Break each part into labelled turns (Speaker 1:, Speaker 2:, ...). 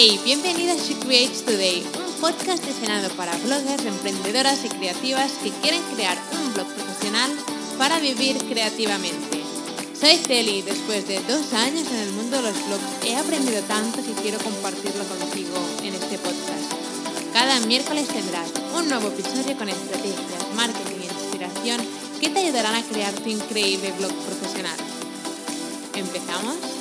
Speaker 1: Hey, bienvenida a She Creates Today, un podcast diseñado para bloggers, emprendedoras y creativas que quieren crear un blog profesional para vivir creativamente. Soy Celi y después de dos años en el mundo de los blogs he aprendido tanto que quiero compartirlo contigo en este podcast. Cada miércoles tendrás un nuevo episodio con estrategias, marketing e inspiración que te ayudarán a crear tu increíble blog profesional. ¿Empezamos?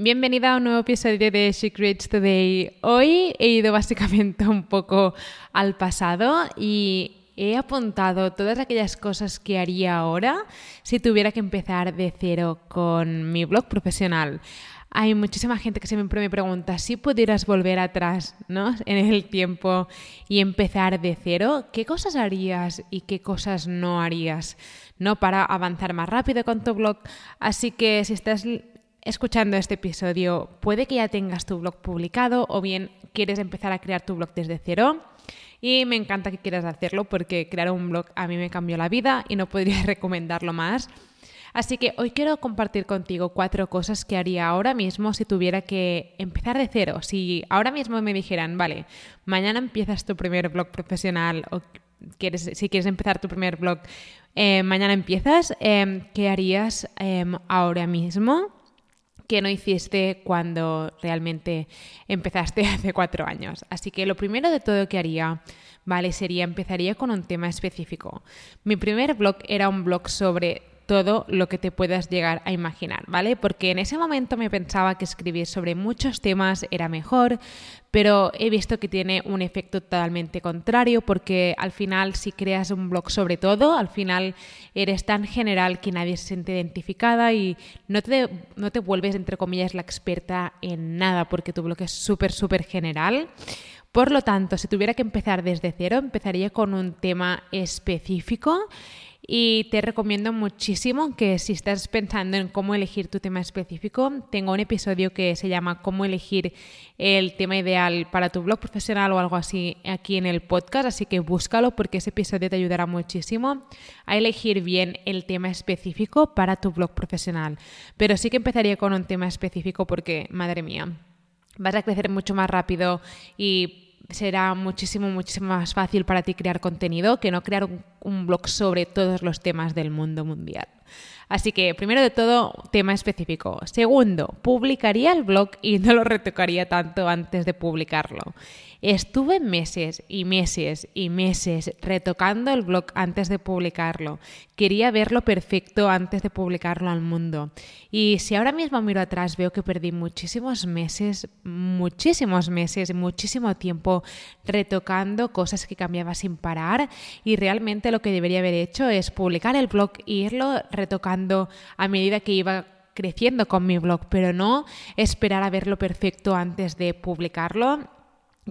Speaker 1: Bienvenida a un nuevo episodio de Secrets Today. Hoy he ido básicamente un poco al pasado y he apuntado todas aquellas cosas que haría ahora si tuviera que empezar de cero con mi blog profesional. Hay muchísima gente que siempre me pregunta si pudieras volver atrás ¿no? en el tiempo y empezar de cero, ¿qué cosas harías y qué cosas no harías? ¿no? Para avanzar más rápido con tu blog. Así que si estás escuchando este episodio, puede que ya tengas tu blog publicado o bien quieres empezar a crear tu blog desde cero. Y me encanta que quieras hacerlo porque crear un blog a mí me cambió la vida y no podría recomendarlo más. Así que hoy quiero compartir contigo cuatro cosas que haría ahora mismo si tuviera que empezar de cero. Si ahora mismo me dijeran, vale, mañana empiezas tu primer blog profesional o quieres, si quieres empezar tu primer blog, eh, mañana empiezas, eh, ¿qué harías eh, ahora mismo? Que no hiciste cuando realmente empezaste hace cuatro años. Así que lo primero de todo que haría, ¿vale? Sería empezaría con un tema específico. Mi primer blog era un blog sobre todo lo que te puedas llegar a imaginar, ¿vale? Porque en ese momento me pensaba que escribir sobre muchos temas era mejor, pero he visto que tiene un efecto totalmente contrario porque al final si creas un blog sobre todo, al final eres tan general que nadie se siente identificada y no te, no te vuelves, entre comillas, la experta en nada porque tu blog es súper, súper general. Por lo tanto, si tuviera que empezar desde cero, empezaría con un tema específico y te recomiendo muchísimo que si estás pensando en cómo elegir tu tema específico, tengo un episodio que se llama Cómo elegir el tema ideal para tu blog profesional o algo así aquí en el podcast, así que búscalo porque ese episodio te ayudará muchísimo a elegir bien el tema específico para tu blog profesional. Pero sí que empezaría con un tema específico porque, madre mía, vas a crecer mucho más rápido y será muchísimo, muchísimo más fácil para ti crear contenido que no crear un, un, blog sobre todos los temas del mundo mundial. Así que, primero de todo, tema específico. Segundo, publicaría el blog y no lo retocaría tanto antes de publicarlo. Estuve meses y meses y meses retocando el blog antes de publicarlo. Quería verlo perfecto antes de publicarlo al mundo. Y si ahora mismo miro atrás veo que perdí muchísimos meses, muchísimos meses, muchísimo tiempo retocando cosas que cambiaba sin parar y realmente lo que debería haber hecho es publicar el blog e irlo retocando a medida que iba creciendo con mi blog, pero no esperar a verlo perfecto antes de publicarlo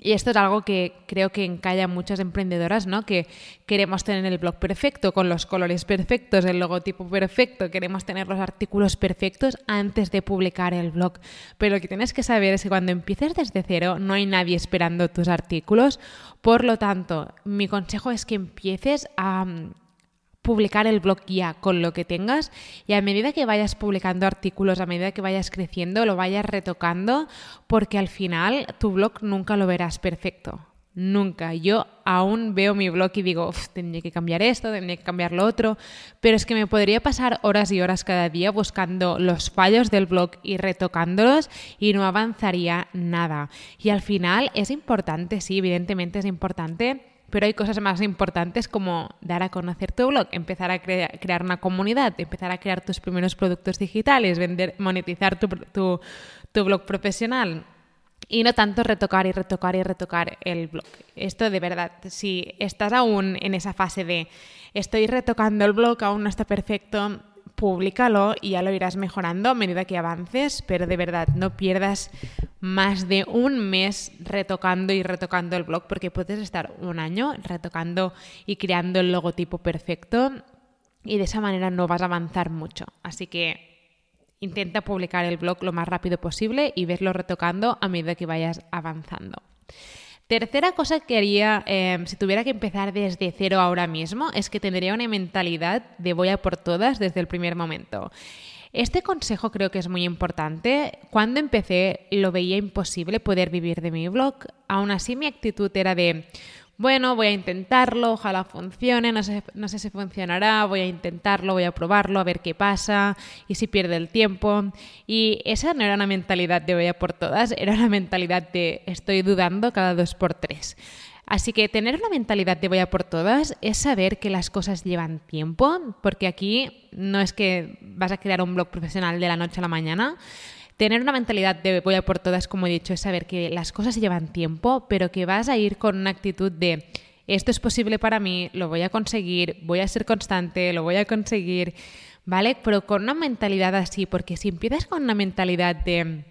Speaker 1: y esto es algo que creo que encalla a muchas emprendedoras, ¿no? Que queremos tener el blog perfecto, con los colores perfectos, el logotipo perfecto, queremos tener los artículos perfectos antes de publicar el blog. Pero lo que tienes que saber es que cuando empieces desde cero no hay nadie esperando tus artículos. Por lo tanto, mi consejo es que empieces a publicar el blog ya con lo que tengas y a medida que vayas publicando artículos, a medida que vayas creciendo, lo vayas retocando porque al final tu blog nunca lo verás perfecto. Nunca. Yo aún veo mi blog y digo, tendría que cambiar esto, tendría que cambiar lo otro, pero es que me podría pasar horas y horas cada día buscando los fallos del blog y retocándolos y no avanzaría nada. Y al final es importante, sí, evidentemente es importante pero hay cosas más importantes como dar a conocer tu blog, empezar a crear una comunidad, empezar a crear tus primeros productos digitales, vender, monetizar tu, tu, tu blog profesional. Y no tanto retocar y retocar y retocar el blog. Esto de verdad, si estás aún en esa fase de estoy retocando el blog, aún no está perfecto, públicalo y ya lo irás mejorando a medida que avances, pero de verdad no pierdas más de un mes retocando y retocando el blog porque puedes estar un año retocando y creando el logotipo perfecto y de esa manera no vas a avanzar mucho. Así que intenta publicar el blog lo más rápido posible y verlo retocando a medida que vayas avanzando. Tercera cosa que haría em, si tuviera que empezar desde cero ahora mismo es que tendría una mentalidad de voy a por todas desde el primer momento. Este consejo creo que es muy importante. Cuando empecé lo veía imposible poder vivir de mi blog. Aún así mi actitud era de, bueno, voy a intentarlo, ojalá funcione, no sé, no sé si funcionará, voy a intentarlo, voy a probarlo, a ver qué pasa y si pierde el tiempo. Y esa no era una mentalidad de voy a por todas, era una mentalidad de estoy dudando cada dos por tres. Así que tener una mentalidad de voy a por todas es saber que las cosas llevan tiempo, porque aquí no es que vas a crear un blog profesional de la noche a la mañana, Tener una mentalidad de voy a por todas, como he dicho, es saber que las cosas llevan tiempo, pero que vas a ir con una actitud de esto es posible para mí, lo voy a conseguir, voy a ser constante, lo voy a conseguir, ¿vale? Pero con una mentalidad así, porque si empiezas con una mentalidad de,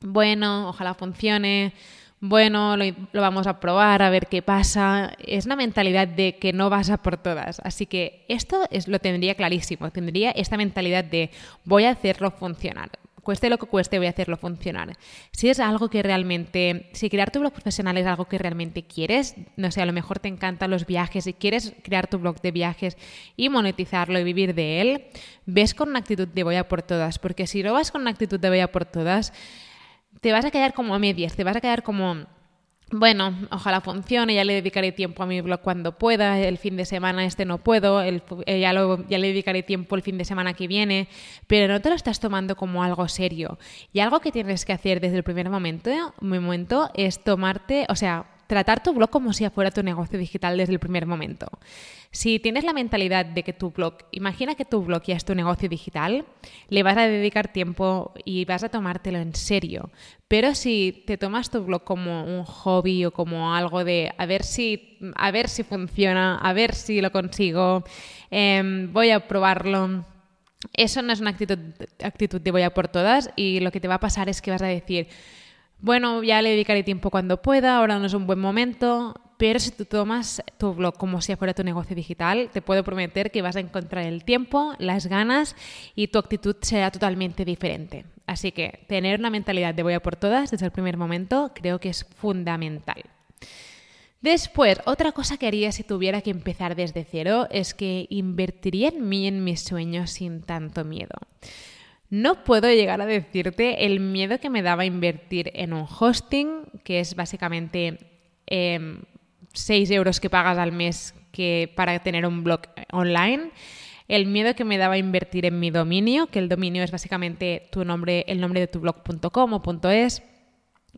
Speaker 1: bueno, ojalá funcione, bueno, lo, lo, vamos a probar, a ver qué pasa. Es una mentalidad de que no vas a por todas. Así que esto es, lo tendría clarísimo. Tendría esta mentalidad de voy a hacerlo funcionar cueste lo que cueste, voy a hacerlo funcionar. Si es algo que realmente, si crear tu blog profesional es algo que realmente quieres, no sé, a lo mejor te encantan los viajes y quieres crear tu blog de viajes y monetizarlo y vivir de él, ves con una actitud de voy a por todas, porque si no vas con una actitud de voy a por todas, te vas a quedar como a medias, te vas a quedar como bueno, ojalá funcione, ya le dedicaré tiempo a mi blog cuando pueda, el fin de semana este no puedo, el, eh, ya, ya, le dedicaré tiempo el fin de semana que viene, pero no te lo estás tomando como algo serio. Y algo que tienes que hacer desde el primer momento, momento es tomarte, o sea, tratar tu blog como si fuera tu negocio digital desde el primer momento. Si tienes la mentalidad de que tu blog, imagina que tu blog ya es tu negocio digital, le vas a dedicar tiempo y vas a tomártelo en serio. Pero si te tomas tu blog como un hobby o como algo de a ver si, a ver si funciona, a ver si lo consigo, em, voy a probarlo. Eso no es una actitud, actitud de voy a por todas y lo que te va a pasar es que vas a decir, bueno, ya le dedicaré tiempo cuando pueda, ahora no es un buen momento, pero si tú tomas tu blog como si fuera tu negocio digital, te puedo prometer que vas a encontrar el tiempo, las ganas y tu actitud será totalmente diferente. Así que tener una mentalidad de voy a por todas desde el primer momento creo que es fundamental. Después, otra cosa que haría si tuviera que empezar desde cero es que invertiría en mí, en mis sueños, sin tanto miedo. No puedo llegar a decirte el miedo que me daba invertir en un hosting, que es básicamente 6 em, euros que pagas al mes que para tener un blog online. El miedo que me daba invertir en mi dominio, que el dominio es básicamente tu nombre, el nombre de tu blog.com o .es.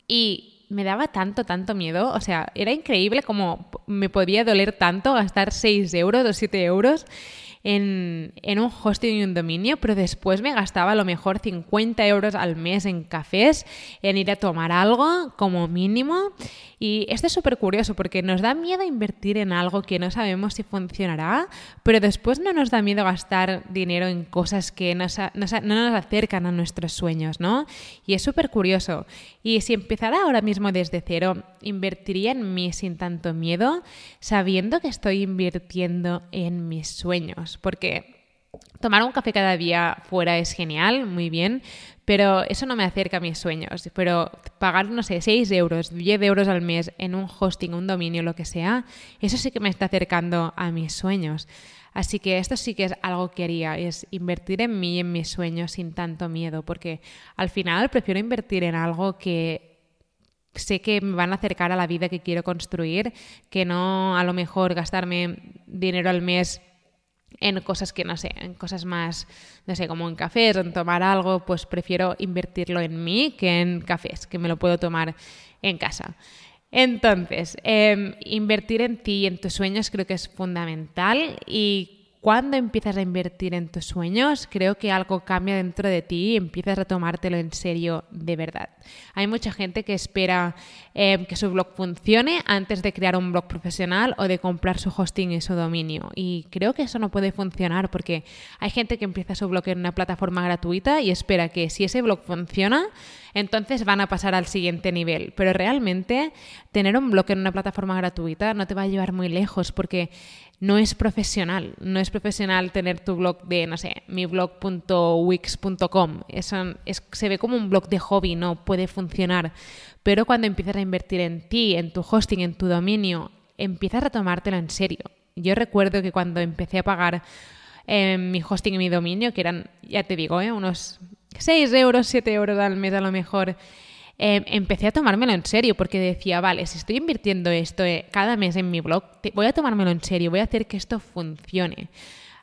Speaker 1: Y me daba tanto, tanto miedo. O sea, era increíble como me podía doler tanto gastar 6 euros o 7 euros en, un hosting y un dominio, pero después me gastaba a lo mejor 50 euros al mes en cafés, en ir a tomar algo como mínimo. Y esto es súper curioso porque nos da miedo invertir en algo que no sabemos si funcionará, pero después no nos da miedo gastar dinero en cosas que no nos acercan a nuestros sueños, ¿no? Y es súper curioso. Y si empezara ahora mismo desde cero, invertiría en mí sin tanto miedo, sabiendo que estoy invirtiendo en mis sueños, porque Tomar un café cada día fuera es genial, muy bien, pero eso no me acerca a mis sueños. Pero pagar, no sé, 6 euros, 10 euros al mes en un hosting, un dominio, lo que sea, eso sí que me está acercando a mis sueños. Así que esto sí que es algo que haría, es invertir en mí en mis sueños sin tanto miedo, porque al final prefiero invertir en algo que sé que me van a acercar a la vida que quiero construir, que no a lo mejor gastarme dinero al mes en cosas que no sé, en cosas más, no sé, como en cafés o en tomar algo, pues prefiero invertirlo en mí que en cafés, que me lo puedo tomar en casa. Entonces, em, invertir en ti y en tus sueños creo que es fundamental y cuando empiezas a invertir en tus sueños, creo que algo cambia dentro de ti y empiezas a tomártelo en serio de verdad. Hay mucha gente que espera eh, que su blog funcione antes de crear un blog profesional o de comprar su hosting y su dominio. Y creo que eso no puede funcionar porque hay gente que empieza su blog en una plataforma gratuita y espera que si ese blog funciona, entonces van a pasar al siguiente nivel. Pero realmente tener un blog en una plataforma gratuita no te va a llevar muy lejos porque no es profesional. No es profesional tener tu blog de, no sé, miblog.wix.com. Eso se ve como un blog de hobby, no puede funcionar. Pero cuando empiezas a invertir en ti, en tu hosting, en tu dominio, empiezas a tomártelo en serio. Yo recuerdo que cuando empecé a pagar em, mi hosting y mi dominio, que eran, ya te digo, ¿eh? unos 6 euros, 7 euros al mes a lo mejor. Em, empecé a tomármelo en serio porque decía, vale, si estoy invirtiendo esto eh, cada mes en mi blog, voy a tomármelo en serio, voy a hacer que esto funcione.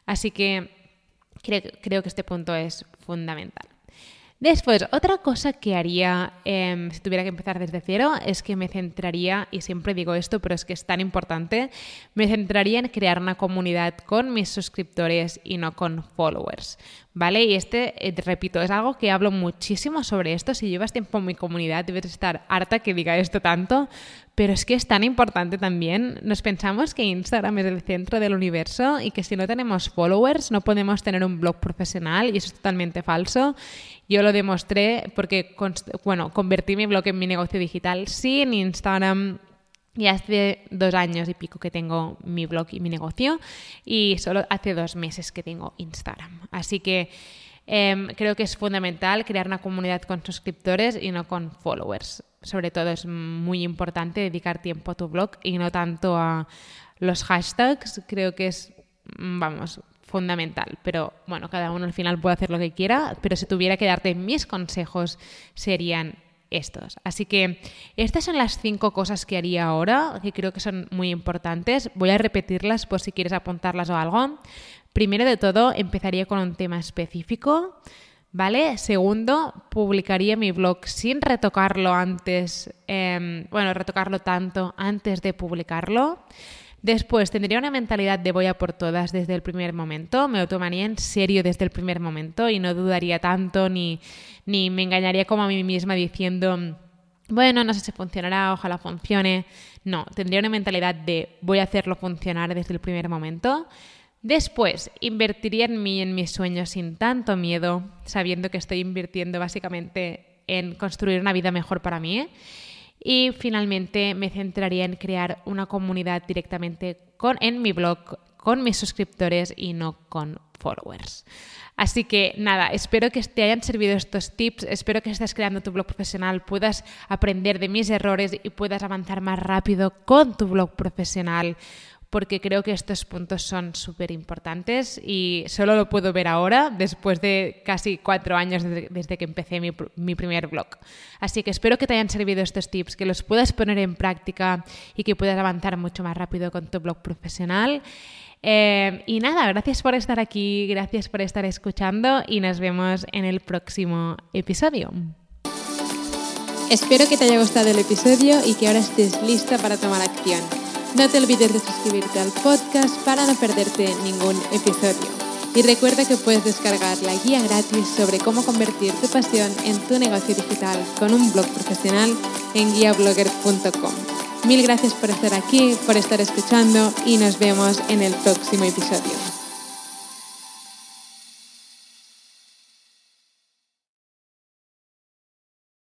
Speaker 1: Así que creo que este punto es fundamental. Después, otra cosa que haría em, si tuviera que empezar desde cero es que me centraría, y siempre digo esto, pero es que es tan importante, me centraría en crear una comunidad con mis suscriptores y no con followers. ¿Vale? Y este, eh, repito, es algo que hablo muchísimo sobre esto. Si llevas tiempo en mi comunidad, debes estar harta que diga esto tanto, pero es que es tan importante también. Nos pensamos que Instagram es el centro del universo y que si no tenemos followers no podemos tener un blog profesional y eso es totalmente falso. Yo lo demostré porque, bueno, convertí mi blog en mi negocio digital sin Instagram y hace dos años y pico que tengo mi blog y mi negocio y solo hace dos meses que tengo Instagram. Así que em, creo que es fundamental crear una comunidad con suscriptores y no con followers. Sobre todo es muy importante dedicar tiempo a tu blog y no tanto a los hashtags. Creo que es, vamos, fundamental. Pero bueno, cada uno al final puede hacer lo que quiera, pero si tuviera que darte mis consejos serían estos. Así que estas son las cinco cosas que haría ahora, que creo que son muy importantes. Voy a repetirlas por si quieres apuntarlas o algo. Primero de todo, empezaría con un tema específico. ¿Vale? Segundo, publicaría mi blog sin retocarlo antes, em, bueno, retocarlo tanto antes de publicarlo. Después tendría una mentalidad de voy a por todas desde el primer momento, me lo tomaría en serio desde el primer momento y no dudaría tanto ni, ni me engañaría como a mí misma diciendo, bueno, no sé si funcionará, ojalá funcione. No, tendría una mentalidad de voy a hacerlo funcionar desde el primer momento. Después, invertiría en mí, en mis sueños sin tanto miedo, sabiendo que estoy invirtiendo básicamente en construir una vida mejor para mí. Y finalmente me centraría en crear una comunidad directamente en mi blog con mis suscriptores y no con followers. Así que nada, espero que te hayan servido estos tips, espero que estés creando tu blog profesional, puedas aprender de mis errores y puedas avanzar más rápido con tu blog profesional porque creo que estos puntos son súper importantes y solo lo puedo ver ahora, después de casi cuatro años desde, que empecé mi, mi, primer blog. Así que espero que te hayan servido estos tips, que los puedas poner en práctica y que puedas avanzar mucho más rápido con tu blog profesional. Eh, y nada, gracias por estar aquí, gracias por estar escuchando y nos vemos en el próximo episodio.
Speaker 2: Espero que te haya gustado el episodio y que ahora estés lista para tomar acción. No te olvides de suscribirte al podcast para no perderte ningún episodio. Y recuerda que puedes descargar la guía gratis sobre cómo convertir tu pasión en tu negocio digital con un blog profesional en guiablogger.com. Mil gracias por estar aquí, por estar escuchando y nos vemos en el próximo episodio.